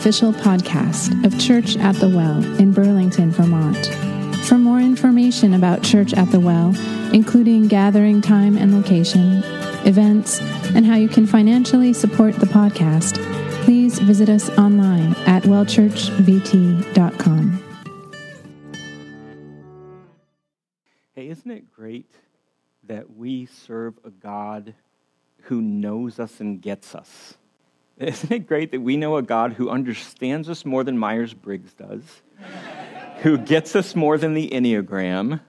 official podcast of Church at the Well in Burlington, Vermont. For more information about Church at the Well, including gathering time and location, events, and how you can financially support the podcast, please visit us online at wellchurchvt.com. Hey, isn't it great that we serve a God who knows us and gets us? Isn't it great that we know a God who understands us more than Myers Briggs does, who gets us more than the Enneagram?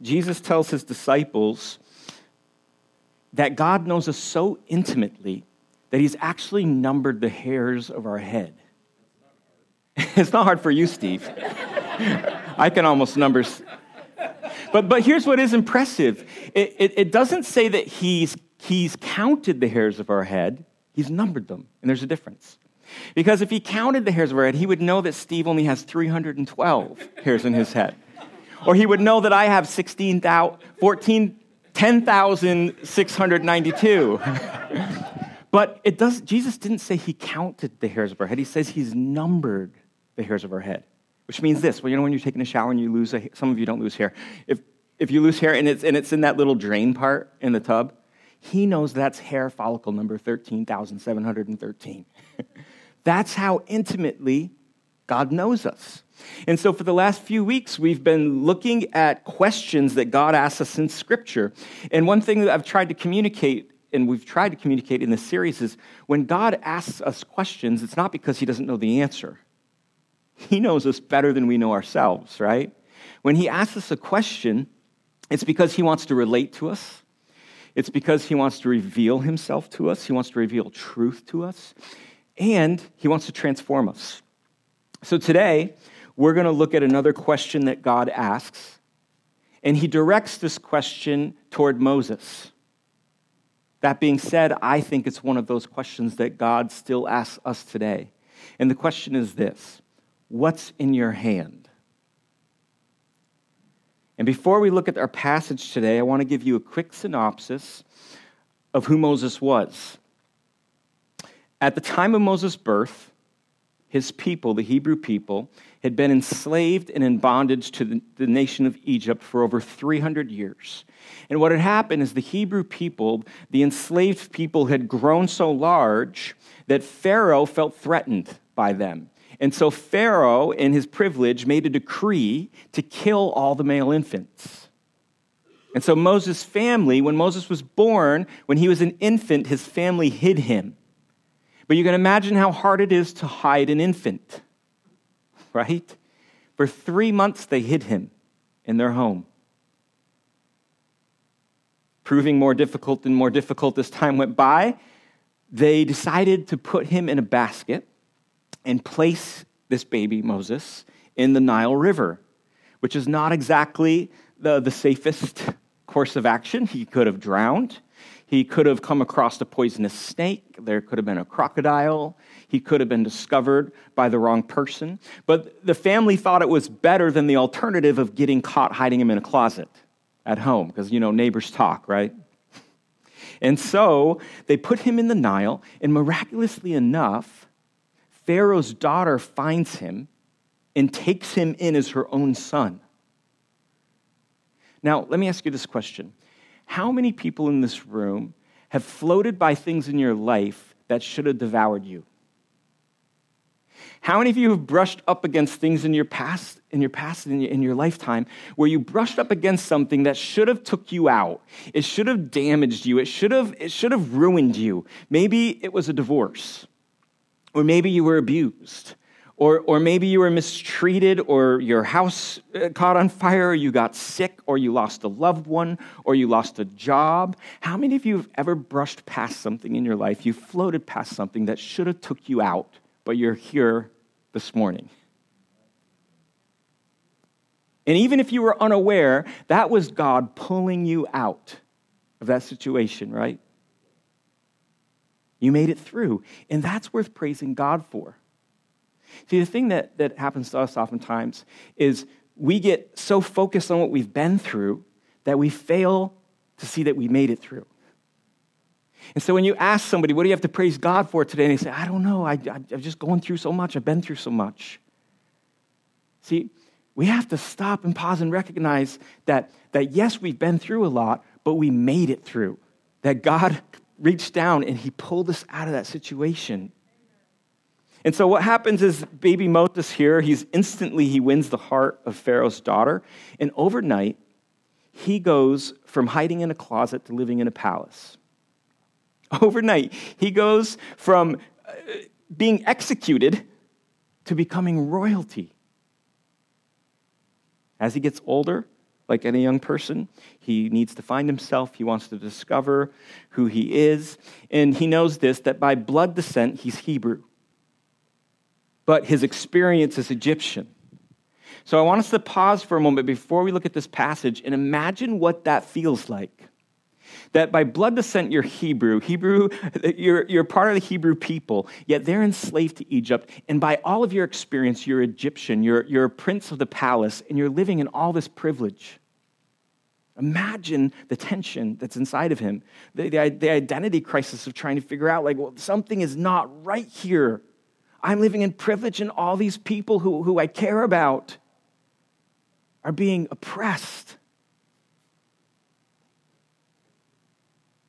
Jesus tells his disciples that God knows us so intimately that he's actually numbered the hairs of our head. it's not hard for you, Steve. I can almost number. But, but here's what is impressive it, it, it doesn't say that he's, he's counted the hairs of our head, he's numbered them. And there's a difference. Because if he counted the hairs of our head, he would know that Steve only has 312 hairs in his head. Or he would know that I have 16, 14, 10,692. but it does, Jesus didn't say he counted the hairs of our head. He says he's numbered the hairs of our head, which means this. Well, you know when you're taking a shower and you lose, a, some of you don't lose hair. If, if you lose hair and it's, and it's in that little drain part in the tub, he knows that's hair follicle number 13,713. that's how intimately God knows us. And so, for the last few weeks, we've been looking at questions that God asks us in Scripture. And one thing that I've tried to communicate, and we've tried to communicate in this series, is when God asks us questions, it's not because He doesn't know the answer. He knows us better than we know ourselves, right? When He asks us a question, it's because He wants to relate to us. It's because He wants to reveal Himself to us. He wants to reveal truth to us. And He wants to transform us. So today, we're going to look at another question that God asks, and he directs this question toward Moses. That being said, I think it's one of those questions that God still asks us today. And the question is this What's in your hand? And before we look at our passage today, I want to give you a quick synopsis of who Moses was. At the time of Moses' birth, his people, the Hebrew people, had been enslaved and in bondage to the, the, nation of Egypt for over 300 years. And what had happened is the Hebrew people, the enslaved people, had grown so large that Pharaoh felt threatened by them. And so Pharaoh, in his privilege, made a decree to kill all the male infants. And so Moses' family, when Moses was born, when he was an infant, his family hid him but you can imagine how hard it is to hide an infant, right? For three months, they hid him in their home. Proving more difficult and more difficult as time went by, they decided to put him in a basket and place this baby, Moses, in the Nile River, which is not exactly the, the safest course of action. He could have drowned. He could have come across a poisonous snake. There could have been a crocodile. He could have been discovered by the wrong person. But the family thought it was better than the alternative of getting caught hiding him in a closet at home, because, you know, neighbors talk, right? And so they put him in the Nile, and miraculously enough, Pharaoh's daughter finds him and takes him in as her own son. Now, let me ask you this question how many people in this room have floated by things in your life that should have devoured you? How many of you have brushed up against things in your past, in your past, in your, in your lifetime, where you brushed up against something that should have took you out? It should have damaged you. It should have, it should have ruined you. Maybe it was a divorce, or maybe you were abused, or, or maybe you were mistreated, or your house uh, caught on fire, or you got sick, or you lost a loved one, or you lost a job. How many of you have ever brushed past something in your life? You floated past something that should have took you out, but you're here this morning. And even if you were unaware, that was God pulling you out of that situation, right? You made it through. And that's worth praising God for. See, the thing that, that happens to us oftentimes is we get so focused on what we've been through that we fail to see that we made it through. And so when you ask somebody, what do you have to praise God for today? And they say, I don't know. I, I, I'm just going through so much. I've been through so much. See, we have to stop and pause and recognize that, that yes, we've been through a lot, but we made it through. That God reached down and he pulled us out of that situation. And so what happens is baby Moses here, he's instantly he wins the heart of Pharaoh's daughter, and overnight he goes from hiding in a closet to living in a palace. Overnight, he goes from uh, being executed to becoming royalty. As he gets older, like any young person, he needs to find himself. He wants to discover who he is. And he knows this that by blood descent, he's Hebrew. But his experience is Egyptian. So I want us to pause for a moment before we look at this passage and imagine what that feels like that by blood descent you're Hebrew. Hebrew, you're, you're part of the Hebrew people, yet they're enslaved to Egypt. And by all of your experience, you're Egyptian. You're, you're a prince of the palace, and you're living in all this privilege. Imagine the tension that's inside of him, the, the, the identity crisis of trying to figure out, like, well, something is not right here. I'm living in privilege, and all these people who, who I care about are being oppressed.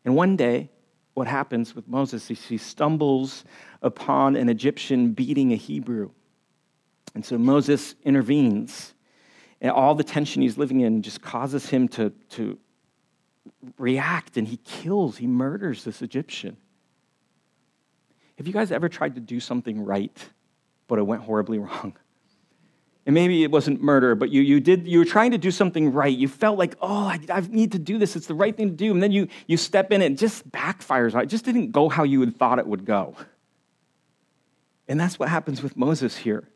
And one day, what happens with Moses is he stumbles upon an Egyptian beating a Hebrew. And so Moses intervenes. And all the tension he's living in just causes him to, to react, and he kills, he murders this Egyptian. Have you guys ever tried to do something right, but it went horribly wrong? And maybe it wasn't murder, but you, you, did, you were trying to do something right. You felt like, oh, I, I need to do this. It's the right thing to do. And then you, you step in and it just backfires. It just didn't go how you had thought it would go. And that's what happens with Moses here.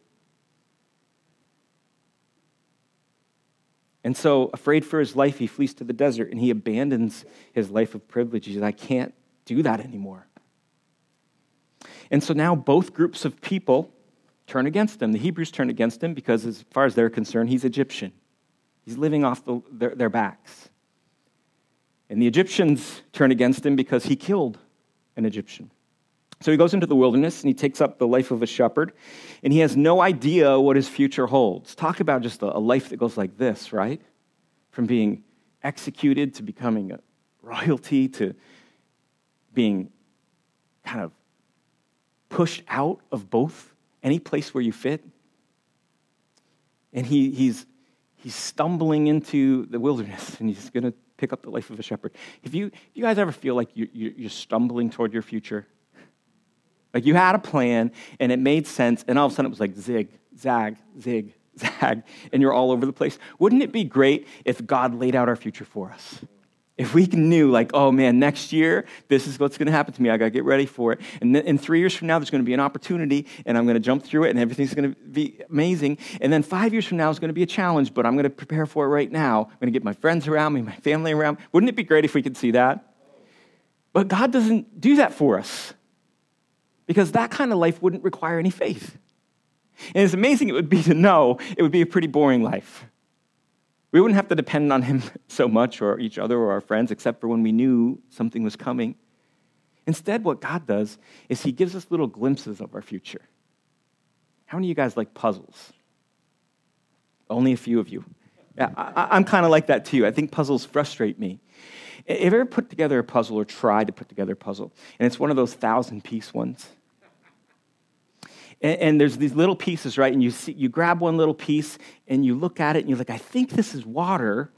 And so, afraid for his life, he flees to the desert and he abandons his life of privilege. He says, I can't do that anymore. And so now both groups of people turn against him. The Hebrews turn against him because, as far as they're concerned, he's Egyptian. He's living off the, their, their backs. And the Egyptians turn against him because he killed an Egyptian. So he goes into the wilderness and he takes up the life of a shepherd, and he has no idea what his future holds. Talk about just a, life that goes like this, right? From being executed to becoming a royalty to being kind of pushed out of both any place where you fit. And he, he's, he's stumbling into the wilderness and he's going to pick up the life of a shepherd. If you, if you guys ever feel like you, you, you're stumbling toward your future, like you had a plan and it made sense, and all of a sudden it was like zig, zag, zig, zag, and you're all over the place. Wouldn't it be great if God laid out our future for us? If we knew, like, oh man, next year, this is what's going to happen to me, I got to get ready for it. And then in three years from now, there's going to be an opportunity, and I'm going to jump through it, and everything's going to be amazing. And then five years from now is going to be a challenge, but I'm going to prepare for it right now. I'm going to get my friends around me, my family around. Wouldn't it be great if we could see that? But God doesn't do that for us because that kind of life wouldn't require any faith. And as amazing it would be to know, it would be a pretty boring life. We wouldn't have to depend on him so much or each other or our friends, except for when we knew something was coming. Instead, what God does is he gives us little glimpses of our future. How many of you guys like puzzles? Only a few of you. I, am kind of like that too. I think puzzles frustrate me. Have you ever put together a puzzle or tried to put together a puzzle, and it's one of those thousand piece ones? And, and, there's these little pieces, right? And you, see, you grab one little piece and you look at it and you're like, I think this is water,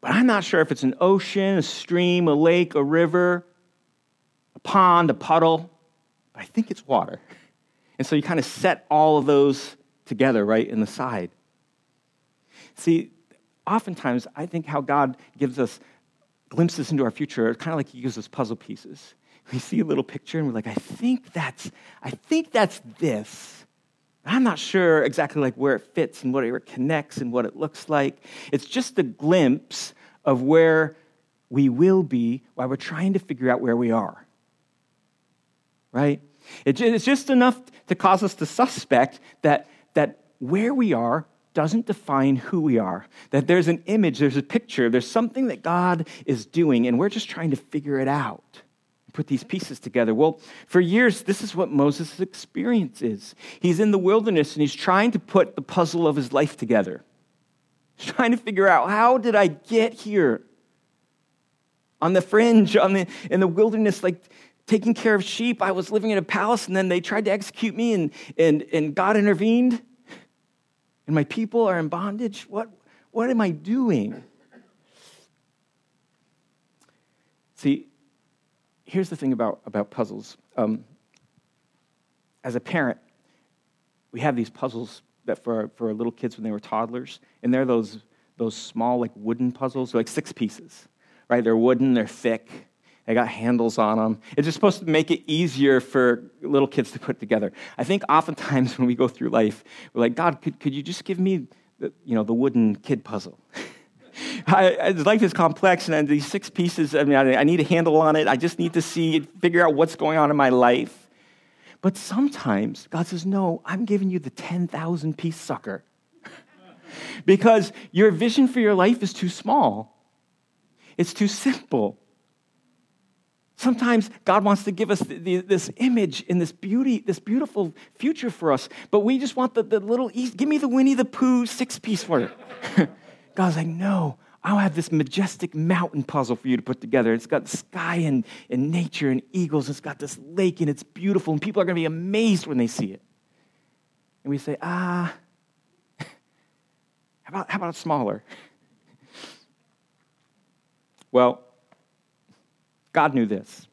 but I'm not sure if it's an ocean, a stream, a lake, a river, a pond, a puddle. But I think it's water. And so you kind of set all of those together, right, in the side. See, oftentimes I think how God gives us glimpses into our future, kind of like He gives us puzzle pieces we see a little picture and we're like, I think that's, I think that's this. I'm not sure exactly like where it fits and what it connects and what it looks like. It's just a glimpse of where we will be while we're trying to figure out where we are. Right? It's just enough to cause us to suspect that, that where we are doesn't define who we are. That there's an image, there's a picture, there's something that God is doing, and we're just trying to figure it out put these pieces together. Well, for years, this is what Moses' experience is. He's in the wilderness and he's trying to put the puzzle of his life together. He's trying to figure out how did I get here? On the fringe, on the, in the wilderness, like taking care of sheep. I was living in a palace and then they tried to execute me and, and, and God intervened. And my people are in bondage. What, what am I doing? See, here's the thing about, about puzzles. Um, as a parent, we have these puzzles that for, for little kids when they were toddlers, and they're those, those small, like wooden puzzles, they're like six pieces, right? They're wooden, they're thick, they got handles on them. It's just supposed to make it easier for little kids to put together. I think oftentimes when we go through life, we're like, God, could, could you just give me the, you know, the wooden kid puzzle? I, life is complex, and these six pieces, I mean, I, I need a handle on it. I just need to see, figure out what's going on in my life. But sometimes God says, No, I'm giving you the 10,000 piece sucker. because your vision for your life is too small, it's too simple. Sometimes God wants to give us the, the, this image in this beauty, this beautiful future for us, but we just want the, the little, give me the Winnie the Pooh six piece for it. God's like, no, I'll have this majestic mountain puzzle for you to put together. It's got sky and, and nature and eagles. It's got this lake and it's beautiful, and people are going to be amazed when they see it. And we say, ah, how about, how about smaller? Well, God knew this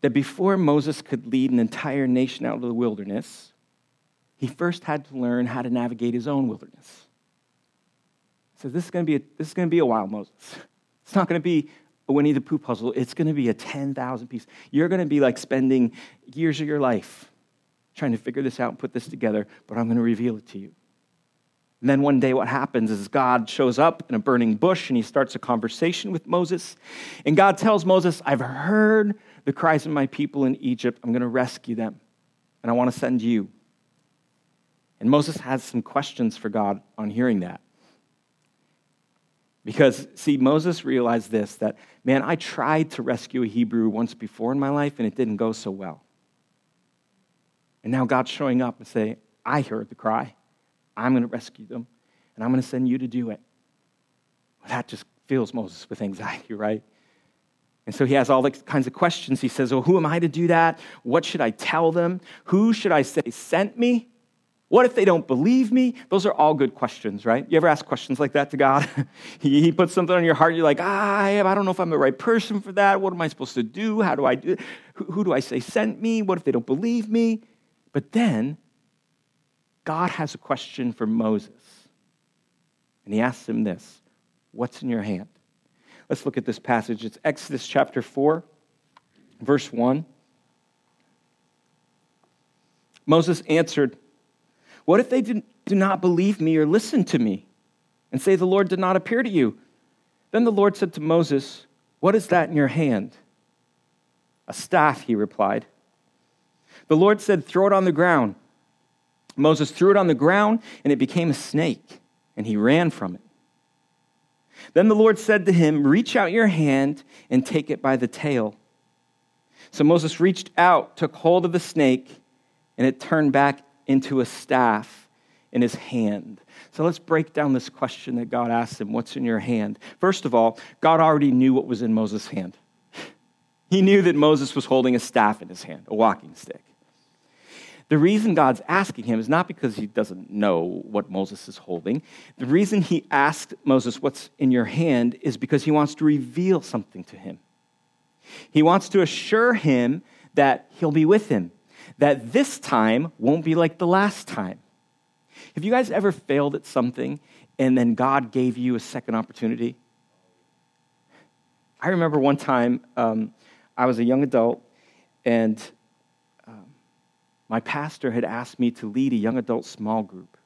that before Moses could lead an entire nation out of the wilderness, he first had to learn how to navigate his own wilderness says, This is going to be a, this is going to be a while, Moses. It's not going to be a Winnie the Pooh puzzle. It's going to be a 10,000 piece. You're going to be like spending years of your life trying to figure this out and put this together, but I'm going to reveal it to you. And then one day, what happens is God shows up in a burning bush and he starts a conversation with Moses. And God tells Moses, I've heard the cries of my people in Egypt. I'm going to rescue them, and I want to send you. And Moses has some questions for God on hearing that. Because, see, Moses realized this that, man, I tried to rescue a Hebrew once before in my life and it didn't go so well. And now God's showing up and saying, I heard the cry. I'm going to rescue them and I'm going to send you to do it. That just fills Moses with anxiety, right? And so he has all the kinds of questions. He says, Well, who am I to do that? What should I tell them? Who should I say sent me? What if they don't believe me? Those are all good questions, right? You ever ask questions like that to God? he, puts something on your heart, you're like, ah, I don't know if I'm the right person for that. What am I supposed to do? How do I do who, who do I say sent me? What if they don't believe me? But then, God has a question for Moses. And he asks him this What's in your hand? Let's look at this passage. It's Exodus chapter 4, verse 1. Moses answered, what if they do not believe me or listen to me and say, The Lord did not appear to you? Then the Lord said to Moses, What is that in your hand? A staff, he replied. The Lord said, Throw it on the ground. Moses threw it on the ground, and it became a snake, and he ran from it. Then the Lord said to him, Reach out your hand and take it by the tail. So Moses reached out, took hold of the snake, and it turned back into a staff in his hand. So let's break down this question that God asked him What's in your hand? First of all, God already knew what was in Moses' hand. He knew that Moses was holding a staff in his hand, a walking stick. The reason God's asking him is not because he doesn't know what Moses is holding. The reason he asked Moses, What's in your hand, is because he wants to reveal something to him. He wants to assure him that he'll be with him, that this time won't be like the last time. Have you guys ever failed at something and then God gave you a second opportunity? I remember one time um, I was a young adult and my pastor had asked me to lead a young adult small group.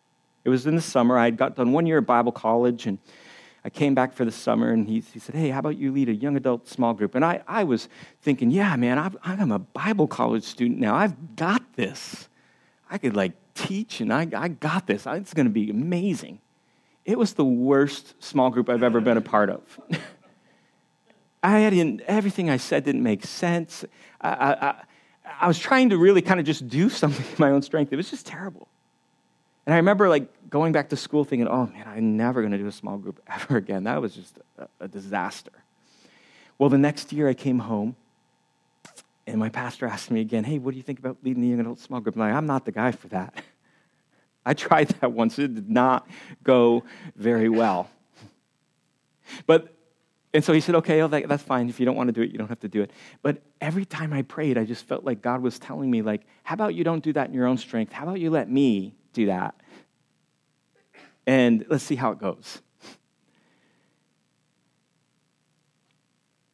It was in the summer. I had got done one year at Bible college and I came back for the summer and he, he said, Hey, how about you lead a young adult small group? And I, I was thinking, Yeah, man, I've, I'm a Bible college student now. I've got this. I could like teach and I, I got this. It's going to be amazing. It was the worst small group I've ever been a part of. I had in, everything I said didn't make sense. I, I, I was trying to really kind of just do something in my own strength. It was just terrible. And I remember like going back to school thinking, oh man, I'm never going to do a small group ever again. That was just a, a disaster. Well, the next year I came home and my pastor asked me again, hey, what do you think about leading the young adult small group? I'm like, I'm not the guy for that. I tried that once. It did not go very well. But, and so he said, okay, oh, that, that's fine. If you don't want to do it, you don't have to do it. But every time I prayed, I just felt like God was telling me, like, how about you don't do that in your own strength? How about you let me do that? And let's see how it goes.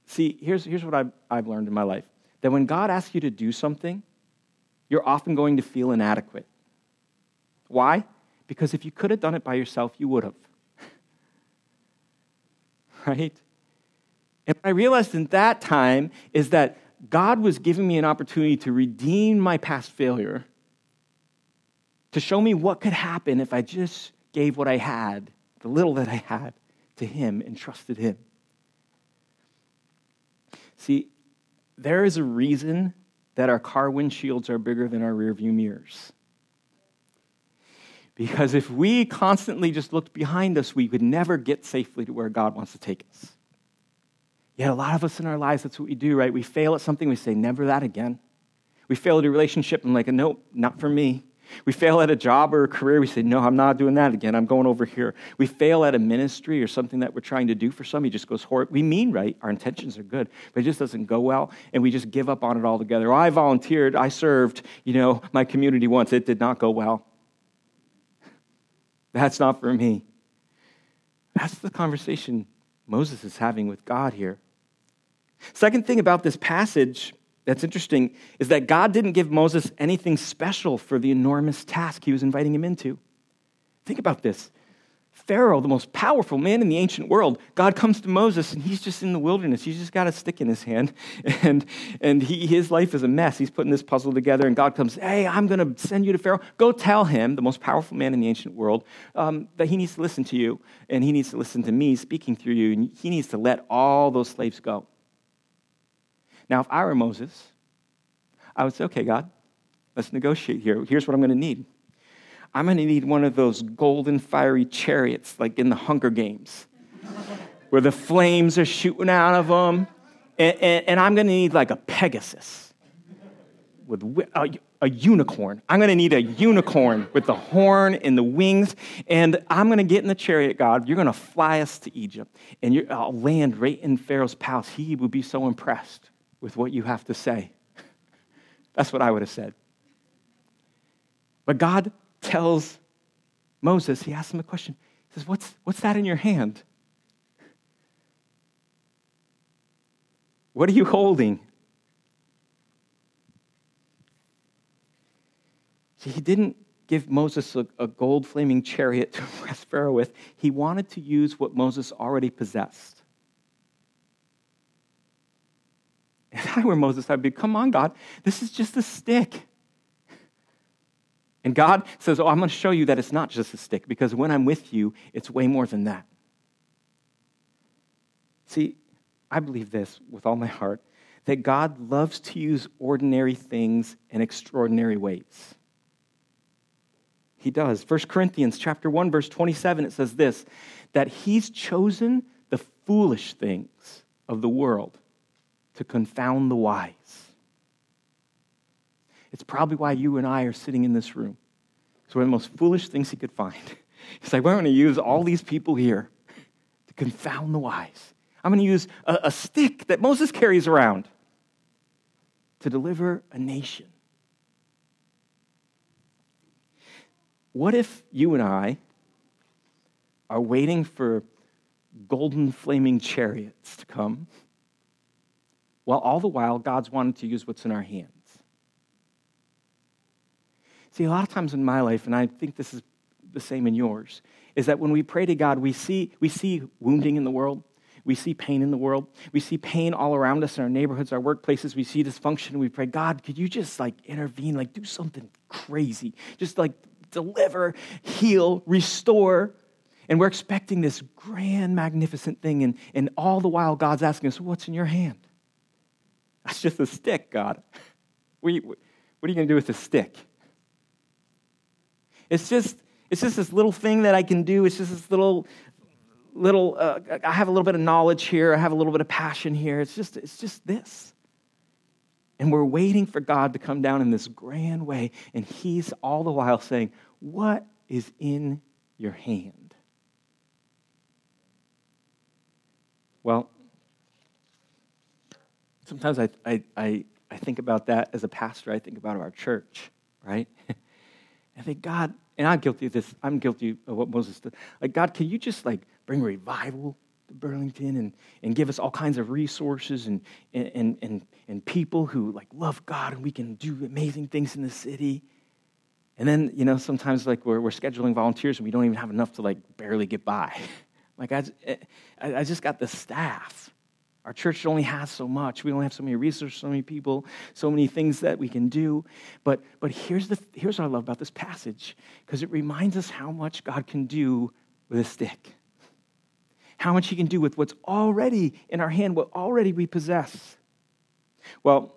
See, here's, here's what I've, I've learned in my life that when God asks you to do something, you're often going to feel inadequate. Why? Because if you could have done it by yourself, you would have. right? And what I realized in that time is that God was giving me an opportunity to redeem my past failure, to show me what could happen if I just gave what I had, the little that I had, to Him and trusted Him. See, there is a reason that our car windshields are bigger than our rearview mirrors. Because if we constantly just looked behind us, we would never get safely to where God wants to take us. Yet a lot of us in our lives, that's what we do, right? We fail at something, we say, never that again. We fail at a relationship, and like, nope, not for me. We fail at a job or a career, we say, no, I'm not doing that again. I'm going over here. We fail at a ministry or something that we're trying to do for somebody, just goes horrible. We mean right, our intentions are good, but it just doesn't go well, and we just give up on it altogether. Oh, I volunteered, I served, you know, my community once, it did not go well. That's not for me. That's the conversation Moses is having with God here. Second thing about this passage that's interesting is that God didn't give Moses anything special for the enormous task he was inviting him into. Think about this. Pharaoh, the most powerful man in the ancient world, God comes to Moses and he's just in the wilderness. He's just got a stick in his hand and, and he, his life is a mess. He's putting this puzzle together and God comes, Hey, I'm going to send you to Pharaoh. Go tell him, the most powerful man in the ancient world, um, that he needs to listen to you and he needs to listen to me speaking through you and he needs to let all those slaves go. Now, if I were Moses, I would say, Okay, God, let's negotiate here. Here's what I'm going to need. I'm going to need one of those golden fiery chariots like in the Hunger Games, where the flames are shooting out of them. And, and, and I'm going to need like a Pegasus with a, a unicorn. I'm going to need a unicorn with the horn and the wings. And I'm going to get in the chariot, God. You're going to fly us to Egypt. And I'll land right in Pharaoh's palace. He would be so impressed with what you have to say. That's what I would have said. But God tells Moses, he asks him a question. He says, What's, what's that in your hand? What are you holding? See, he didn't give Moses a, a gold flaming chariot to impress Pharaoh with. He wanted to use what Moses already possessed. If I were Moses, I'd be, come on, God, this is just a stick. And God says, Oh, I'm going to show you that it's not just a stick, because when I'm with you, it's way more than that. See, I believe this with all my heart that God loves to use ordinary things in extraordinary ways. He does. 1 Corinthians chapter 1 verse 27 it says this that he's chosen the foolish things of the world to confound the wise. It's probably why you and I are sitting in this room. It's one of the most foolish things he could find. He's like, we're going to use all these people here to confound the wise. I'm going to use a, a stick that Moses carries around to deliver a nation. What if you and I are waiting for golden flaming chariots to come, while all the while God's wanting to use what's in our hands? See, a lot of times in my life, and I think this is the same in yours, is that when we pray to God, we see, we see wounding in the world. We see pain in the world. We see pain all around us in our neighborhoods, our workplaces. We see dysfunction. We pray, God, could you just like intervene, like do something crazy? Just like deliver, heal, restore. And we're expecting this grand, magnificent thing, and, and all the while God's asking us, What's in your hand? That's just a stick, God. What are you, you going to do with a stick? It's just, it's just this little thing that I can do. It's just this little, little. Uh, I have a little bit of knowledge here. I have a little bit of passion here. It's just, it's just this. And we're waiting for God to come down in this grand way, and He's all the while saying, "What is in your hand?" Well, sometimes I, I, I, I think about that as a pastor. I think about our church, right? I think, God, and I'm guilty of this. I'm guilty of what Moses did. Like, God, can you just like bring revival to Burlington and, and give us all kinds of resources and, and, and, and people who like love God and we can do amazing things in the city? And then, you know, sometimes like we're, we're scheduling volunteers and we don't even have enough to like barely get by. Like, I, I just got the staff. Our church only has so much. We only have so many resources, so many people, so many things that we can do. But, but here's, the, here's what I love about this passage because it reminds us how much God can do with a stick, how much He can do with what's already in our hand, what already we possess. Well,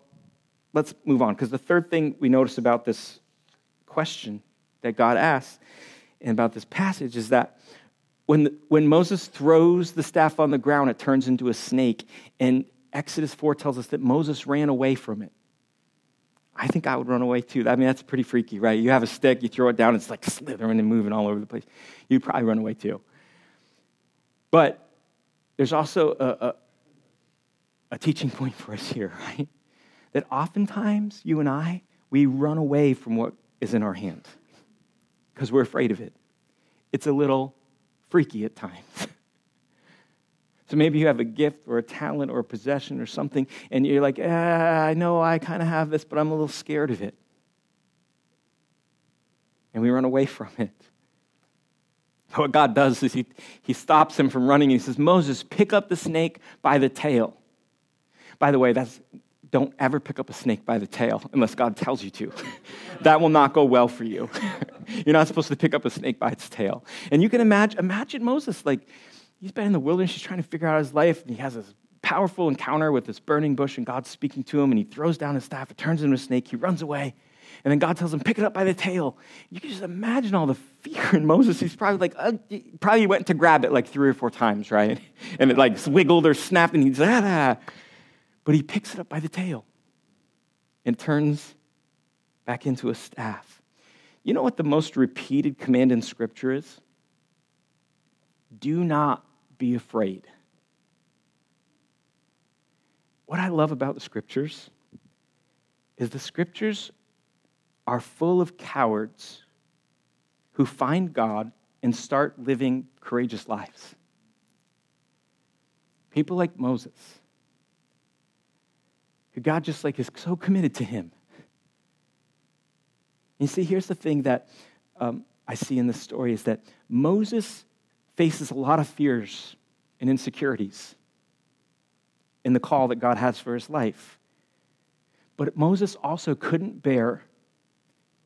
let's move on because the third thing we notice about this question that God asks and about this passage is that when, when Moses throws the staff on the ground, it turns into a snake. And Exodus 4 tells us that Moses ran away from it. I think I would run away too. I mean, that's pretty freaky, right? You have a stick, you throw it down, it's like slithering and moving all over the place. You'd probably run away too. But there's also a, a, a teaching point for us here, right? That oftentimes you and I, we run away from what is in our hands because we're afraid of it. It's a little freaky at times. so maybe you have a gift or a talent or a possession or something, and you're like, ah, I know I kind of have this, but I'm a little scared of it. And we run away from it. What God does is he, he stops him from running. and He says, Moses, pick up the snake by the tail. By the way, that's don't ever pick up a snake by the tail unless God tells you to. that will not go well for you. You're not supposed to pick up a snake by its tail. And you can imagine, imagine Moses, like, he's been in the wilderness, he's trying to figure out his life, and he has this powerful encounter with this burning bush, and God's speaking to him, and he throws down his staff, it turns into a snake, he runs away. And then God tells him, pick it up by the tail. You can just imagine all the fear in Moses. He's probably like, uh, probably went to grab it like three or four times, right? And it like wiggled or snapped, and he's like, ah. But he picks it up by the tail and turns back into a staff. You know what the most repeated command in Scripture is? Do not be afraid. What I love about the Scriptures is the Scriptures are full of cowards who find God and start living courageous lives. People like Moses who God just like is so committed to him. You see, here's the thing that um, I see in this story is that Moses faces a lot of fears and insecurities in the call that God has for his life. But Moses also couldn't bear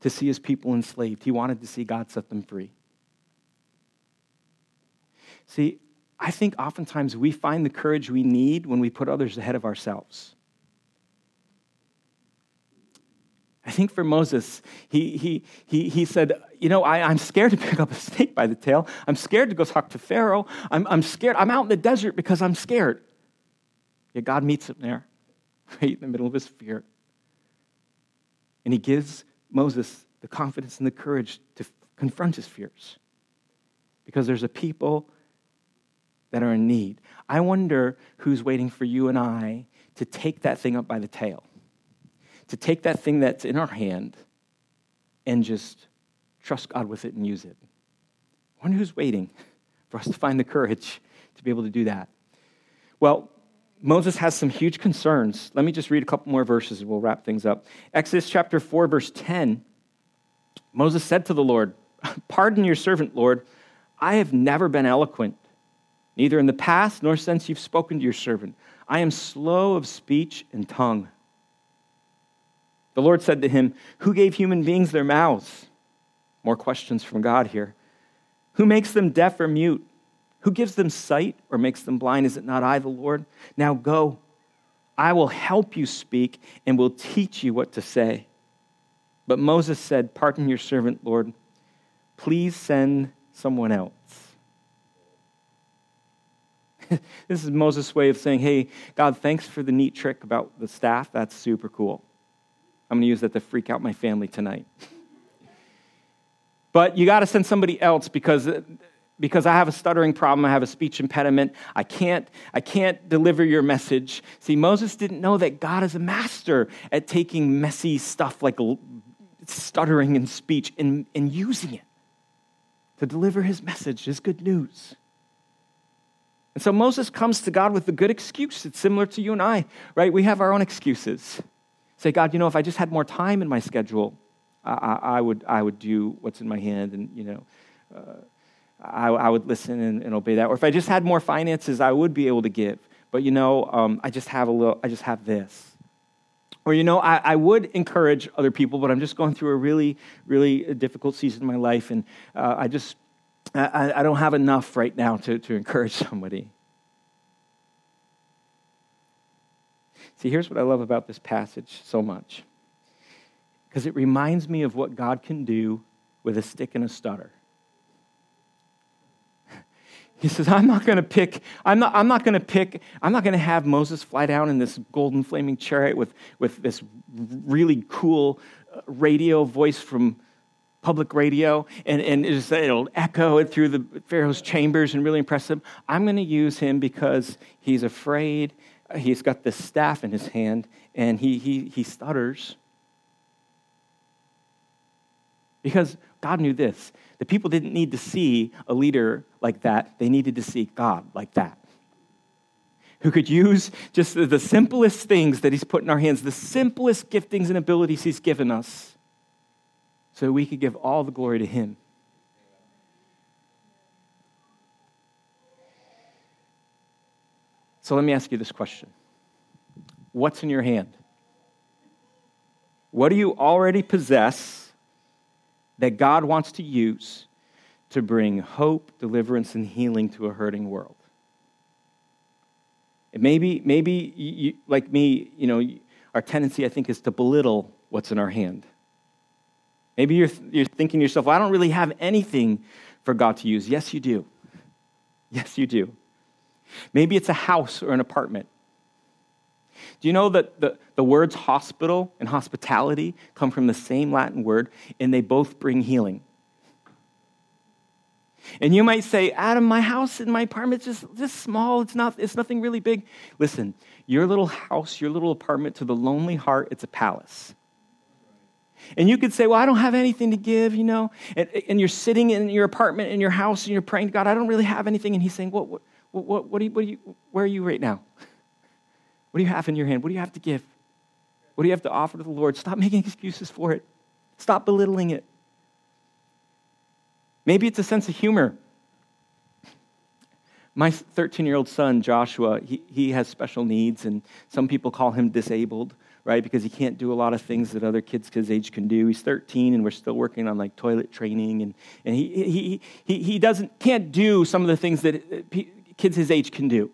to see his people enslaved. He wanted to see God set them free. See, I think oftentimes we find the courage we need when we put others ahead of ourselves. I think for Moses, he, he, he, he said, You know, I, I'm scared to pick up a snake by the tail. I'm scared to go talk to Pharaoh. I'm, I'm scared. I'm out in the desert because I'm scared. Yet God meets him there, right in the middle of his fear. And he gives Moses the confidence and the courage to confront his fears because there's a people that are in need. I wonder who's waiting for you and I to take that thing up by the tail to take that thing that's in our hand and just trust God with it and use it. Wonder who's waiting for us to find the courage to be able to do that. Well, Moses has some huge concerns. Let me just read a couple more verses and we'll wrap things up. Exodus chapter 4, verse 10. Moses said to the Lord, Pardon your servant, Lord. I have never been eloquent, neither in the past nor since you've spoken to your servant. I am slow of speech and tongue. The Lord said to him, Who gave human beings their mouths? More questions from God here. Who makes them deaf or mute? Who gives them sight or makes them blind? Is it not I, the Lord? Now go. I will help you speak and will teach you what to say. But Moses said, Pardon your servant, Lord. Please send someone else. this is Moses' way of saying, Hey, God, thanks for the neat trick about the staff. That's super cool. I'm going to use that to freak out my family tonight. but you got to send somebody else because because I have a stuttering problem, I have a speech impediment, I can't, I can't deliver your message. See, Moses didn't know that God is a master at taking messy stuff like stuttering in speech and, and using it to deliver his message, his good news. And so Moses comes to God with a good excuse. It's similar to you and I, right? We have our own excuses. Say, God, you know, if I just had more time in my schedule, I, I, I would, I would do what's in my hand and, you know, uh, I, I, would listen and, and, obey that. Or if I just had more finances, I would be able to give. But, you know, um, I just have a little, I just have this. Or, you know, I, I, would encourage other people, but I'm just going through a really, really difficult season in my life, and uh, I just, I, I don't have enough right now to, to encourage somebody. See, here's what I love about this passage so much because it reminds me of what God can do with a stick and a stutter. He says, I'm not going to pick, I'm not, I'm not going to pick, I'm not going to have Moses fly down in this golden flaming chariot with, with this really cool uh, radio voice from public radio and, and it'll echo it through the Pharaoh's chambers and really impress him. I'm going to use him because he's afraid. He's got this staff in his hand and he, he, he stutters. Because God knew this the people didn't need to see a leader like that, they needed to see God like that. Who could use just the simplest things that He's put in our hands, the simplest giftings and abilities He's given us, so we could give all the glory to Him. So let me ask you this question What's in your hand? What do you already possess? that God wants to use to bring hope, deliverance, and healing to a hurting world. Maybe, maybe you, like me, you know, our tendency, I think, is to belittle what's in our hand. Maybe you're, you're thinking to yourself, well, I don't really have anything for God to use. Yes, you do. Yes, you do. Maybe it's a house or an apartment. Do you know that the, the words hospital and hospitality come from the same Latin word and they both bring healing? And you might say, Adam, my house and my apartment is just, just small. It's, not, it's nothing really big. Listen, your little house, your little apartment, to the lonely heart, it's a palace. And you could say, Well, I don't have anything to give, you know. And, and you're sitting in your apartment, in your house, and you're praying to God, I don't really have anything. And He's saying, What, what, what, what, you, what you, Where are you right now? What do you have in your hand? What do you have to give? What do you have to offer to the Lord? Stop making excuses for it. Stop belittling it. Maybe it's a sense of humor. My 13 year old son, Joshua, he, he has special needs, and some people call him disabled, right? Because he can't do a lot of things that other kids his age can do. He's 13, and we're still working on like toilet training, and, and he, he, he, he doesn't, can't do some of the things that uh, kids his age can do.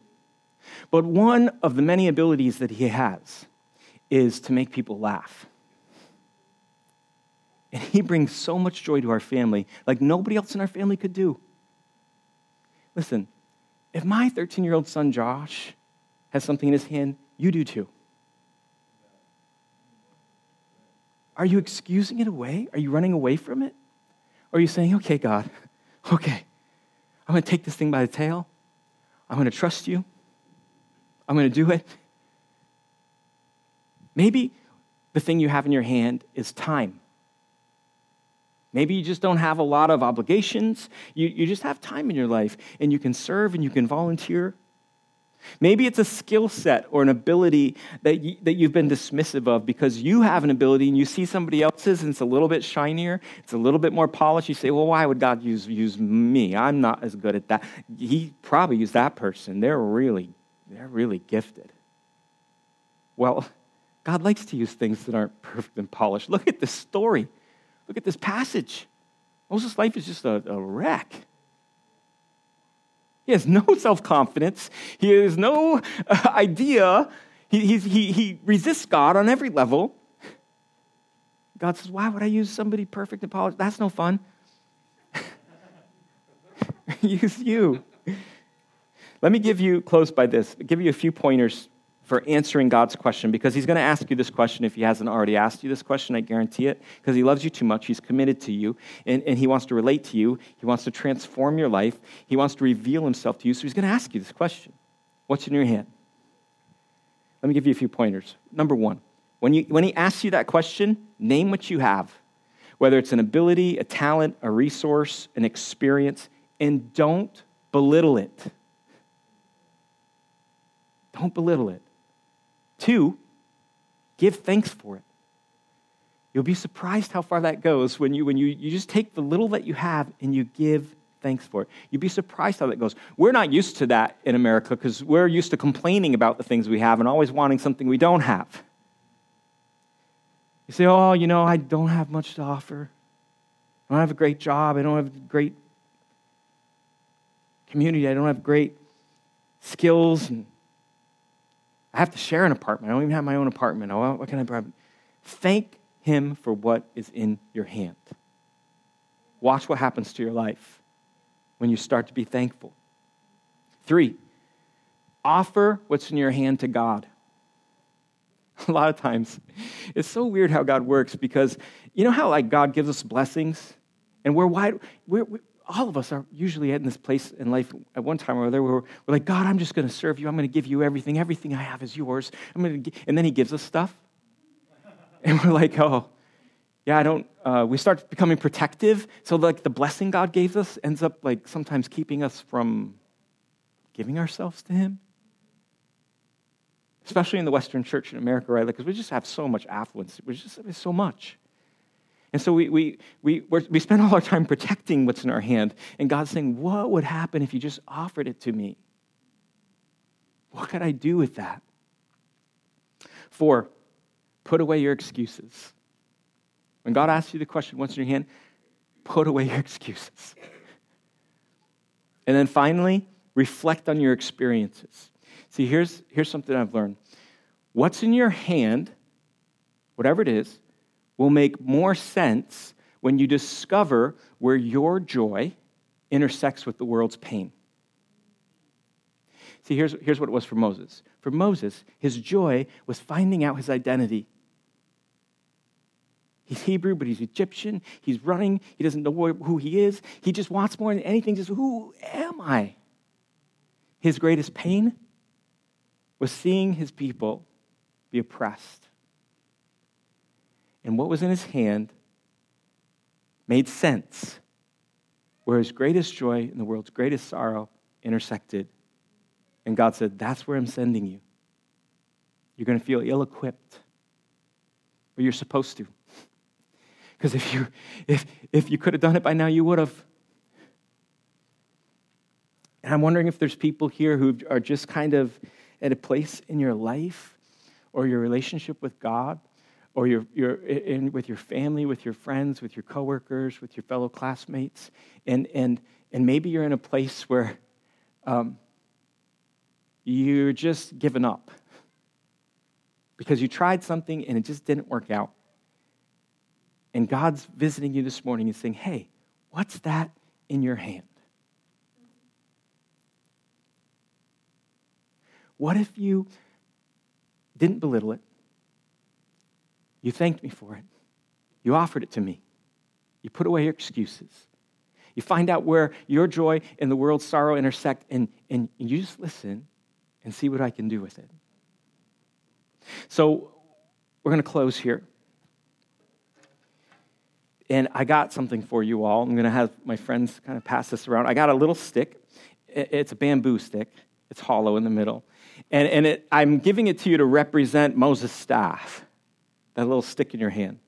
But one of the many abilities that he has is to make people laugh. And he brings so much joy to our family, like nobody else in our family could do. Listen, if my 13 year old son Josh has something in his hand, you do too. Are you excusing it away? Are you running away from it? Or are you saying, okay, God, okay, I'm going to take this thing by the tail. I'm going to trust you. I'm going to do it. Maybe the thing you have in your hand is time. Maybe you just don't have a lot of obligations. You, you just have time in your life and you can serve and you can volunteer. Maybe it's a skill set or an ability that, you, that you've been dismissive of because you have an ability and you see somebody else's and it's a little bit shinier, it's a little bit more polished. You say, well, why would God use, use me? I'm not as good at that. He probably used that person. They're really they're really gifted. Well, God likes to use things that aren't perfect and polished. Look at this story. Look at this passage. Moses' life is just a, a wreck. He has no self confidence. He has no uh, idea. He, he, he resists God on every level. God says, Why would I use somebody perfect and polished? That's no fun. use you. Let me give you, close by this, give you a few pointers for answering God's question because He's going to ask you this question if He hasn't already asked you this question, I guarantee it, because He loves you too much. He's committed to you, and, and He wants to relate to you. He wants to transform your life. He wants to reveal Himself to you. So He's going to ask you this question What's in your hand? Let me give you a few pointers. Number one, when, you, when He asks you that question, name what you have, whether it's an ability, a talent, a resource, an experience, and don't belittle it. Don't belittle it. Two, give thanks for it. You'll be surprised how far that goes when you, when you, you just take the little that you have and you give thanks for it. You'd be surprised how that goes. We're not used to that in America because we're used to complaining about the things we have and always wanting something we don't have. You say, oh, you know, I don't have much to offer. I don't have a great job. I don't have a great community. I don't have great skills and I have to share an apartment. I don't even have my own apartment. Oh, what can I bribe? Thank Him for what is in your hand. Watch what happens to your life when you start to be thankful. Three, offer what's in your hand to God. A lot of times, it's so weird how God works because you know how like God gives us blessings, and we're wide. We're, all of us are usually in this place in life at one time or other where we're, like, God, I'm just going to serve you. I'm going to give you everything. Everything I have is yours. I'm going to, and then He gives us stuff, and we're like, oh, yeah, I don't. Uh, we start becoming protective. So like the blessing God gave us ends up like sometimes keeping us from giving ourselves to Him. Especially in the Western church in America, right? Because like, we just have so much affluence. We just have so much. And so we, we, we, we spend all our time protecting what's in our hand. And God's saying, What would happen if you just offered it to me? What could I do with that? Four, put away your excuses. When God asks you the question, What's in your hand? Put away your excuses. And then finally, reflect on your experiences. See, here's, here's something I've learned. What's in your hand, whatever it is, will make more sense when you discover where your joy intersects with the world's pain. See, here's, here's what it was for Moses. For Moses, his joy was finding out his identity. He's Hebrew, but he's Egyptian. He's running. He doesn't know who he is. He just wants more than anything, just who am I? His greatest pain was seeing his people be oppressed and what was in his hand made sense, where his greatest joy and the world's greatest sorrow intersected. And God said, That's where I'm sending you. You're going to feel ill equipped, but you're supposed to. Because if you, if, if you could have done it by now, you would have. And I'm wondering if there's people here who are just kind of at a place in your life or your relationship with God or you're, you're in, with your family, with your friends, with your coworkers, with your fellow classmates, and, and, and maybe you're in a place where um, you're just given up because you tried something and it just didn't work out. And God's visiting you this morning and saying, hey, what's that in your hand? What if you didn't belittle it? You thanked me for it. You offered it to me. You put away your excuses. You find out where your joy and the world's sorrow intersect, and, and you just listen and see what I can do with it. So, we're going to close here. And I got something for you all. I'm going to have my friends kind of pass this around. I got a little stick. It's a bamboo stick, it's hollow in the middle. And, and it, I'm giving it to you to represent Moses' staff that little stick in your hand.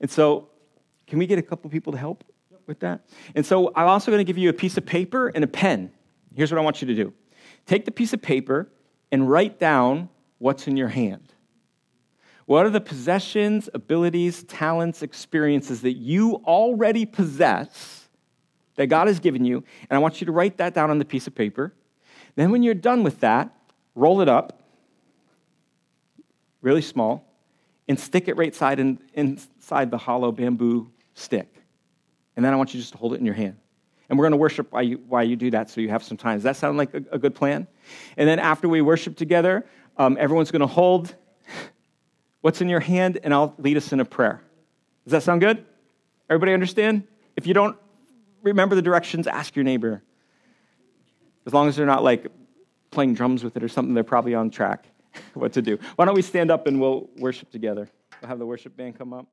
And so, can we get a couple people to help with that? And so, I'm also going to give you a piece of paper and a pen. Here's what I want you to do take the piece of paper and write down what's in your hand. What are the possessions, abilities, talents, experiences that you already possess that God has given you, and I want you to write that down on the piece of paper. Then, when you're done with that, roll it up, really small, and stick it right side in, inside the hollow bamboo stick. And then I want you just to hold it in your hand. And we're going to worship while you, while you do that so you have some time. Does that sound like a, a good plan? And then after we worship together, um, everyone's going to hold what's in your hand, and I'll lead us in a prayer. Does that sound good? Everybody understand? If you don't remember the directions, ask your neighbor. As long as they're not like playing drums with it or something, they're probably on track what to do. Why don't we stand up and we'll worship together? We'll have the worship band come up.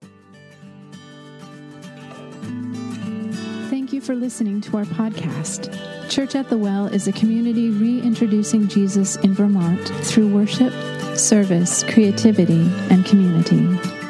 Thank you for listening to our podcast. Church at the Well is a community reintroducing Jesus in Vermont through worship, service, creativity, and community.